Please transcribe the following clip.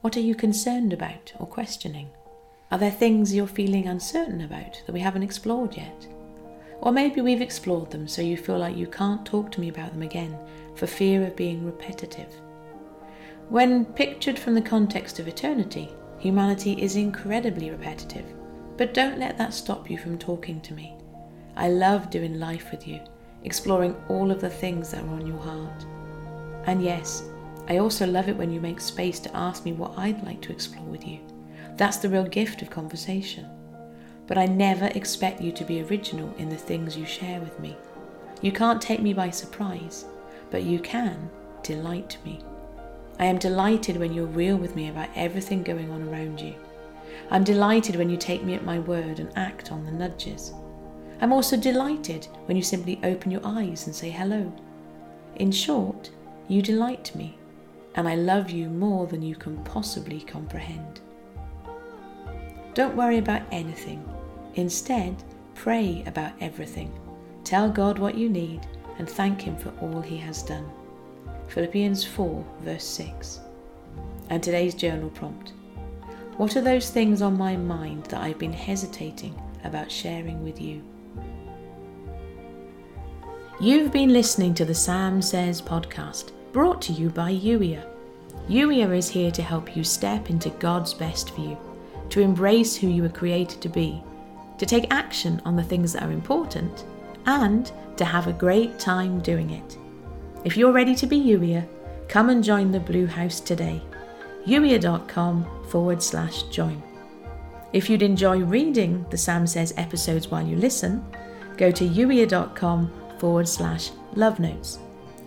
What are you concerned about or questioning? Are there things you're feeling uncertain about that we haven't explored yet? Or maybe we've explored them so you feel like you can't talk to me about them again for fear of being repetitive. When pictured from the context of eternity, humanity is incredibly repetitive, but don't let that stop you from talking to me. I love doing life with you, exploring all of the things that are on your heart. And yes, I also love it when you make space to ask me what I'd like to explore with you. That's the real gift of conversation. But I never expect you to be original in the things you share with me. You can't take me by surprise, but you can delight me. I am delighted when you're real with me about everything going on around you. I'm delighted when you take me at my word and act on the nudges. I'm also delighted when you simply open your eyes and say hello. In short, you delight me and I love you more than you can possibly comprehend. Don't worry about anything. Instead, pray about everything. Tell God what you need and thank Him for all He has done. Philippians 4, verse 6. And today's journal prompt What are those things on my mind that I've been hesitating about sharing with you? You've been listening to the Sam Says podcast brought to you by Youier. Youier is here to help you step into God's best for you, to embrace who you were created to be, to take action on the things that are important, and to have a great time doing it. If you're ready to be Youier, come and join the Blue House today. Youier.com forward slash join. If you'd enjoy reading the Sam Says episodes while you listen, go to youier.com forward slash love notes.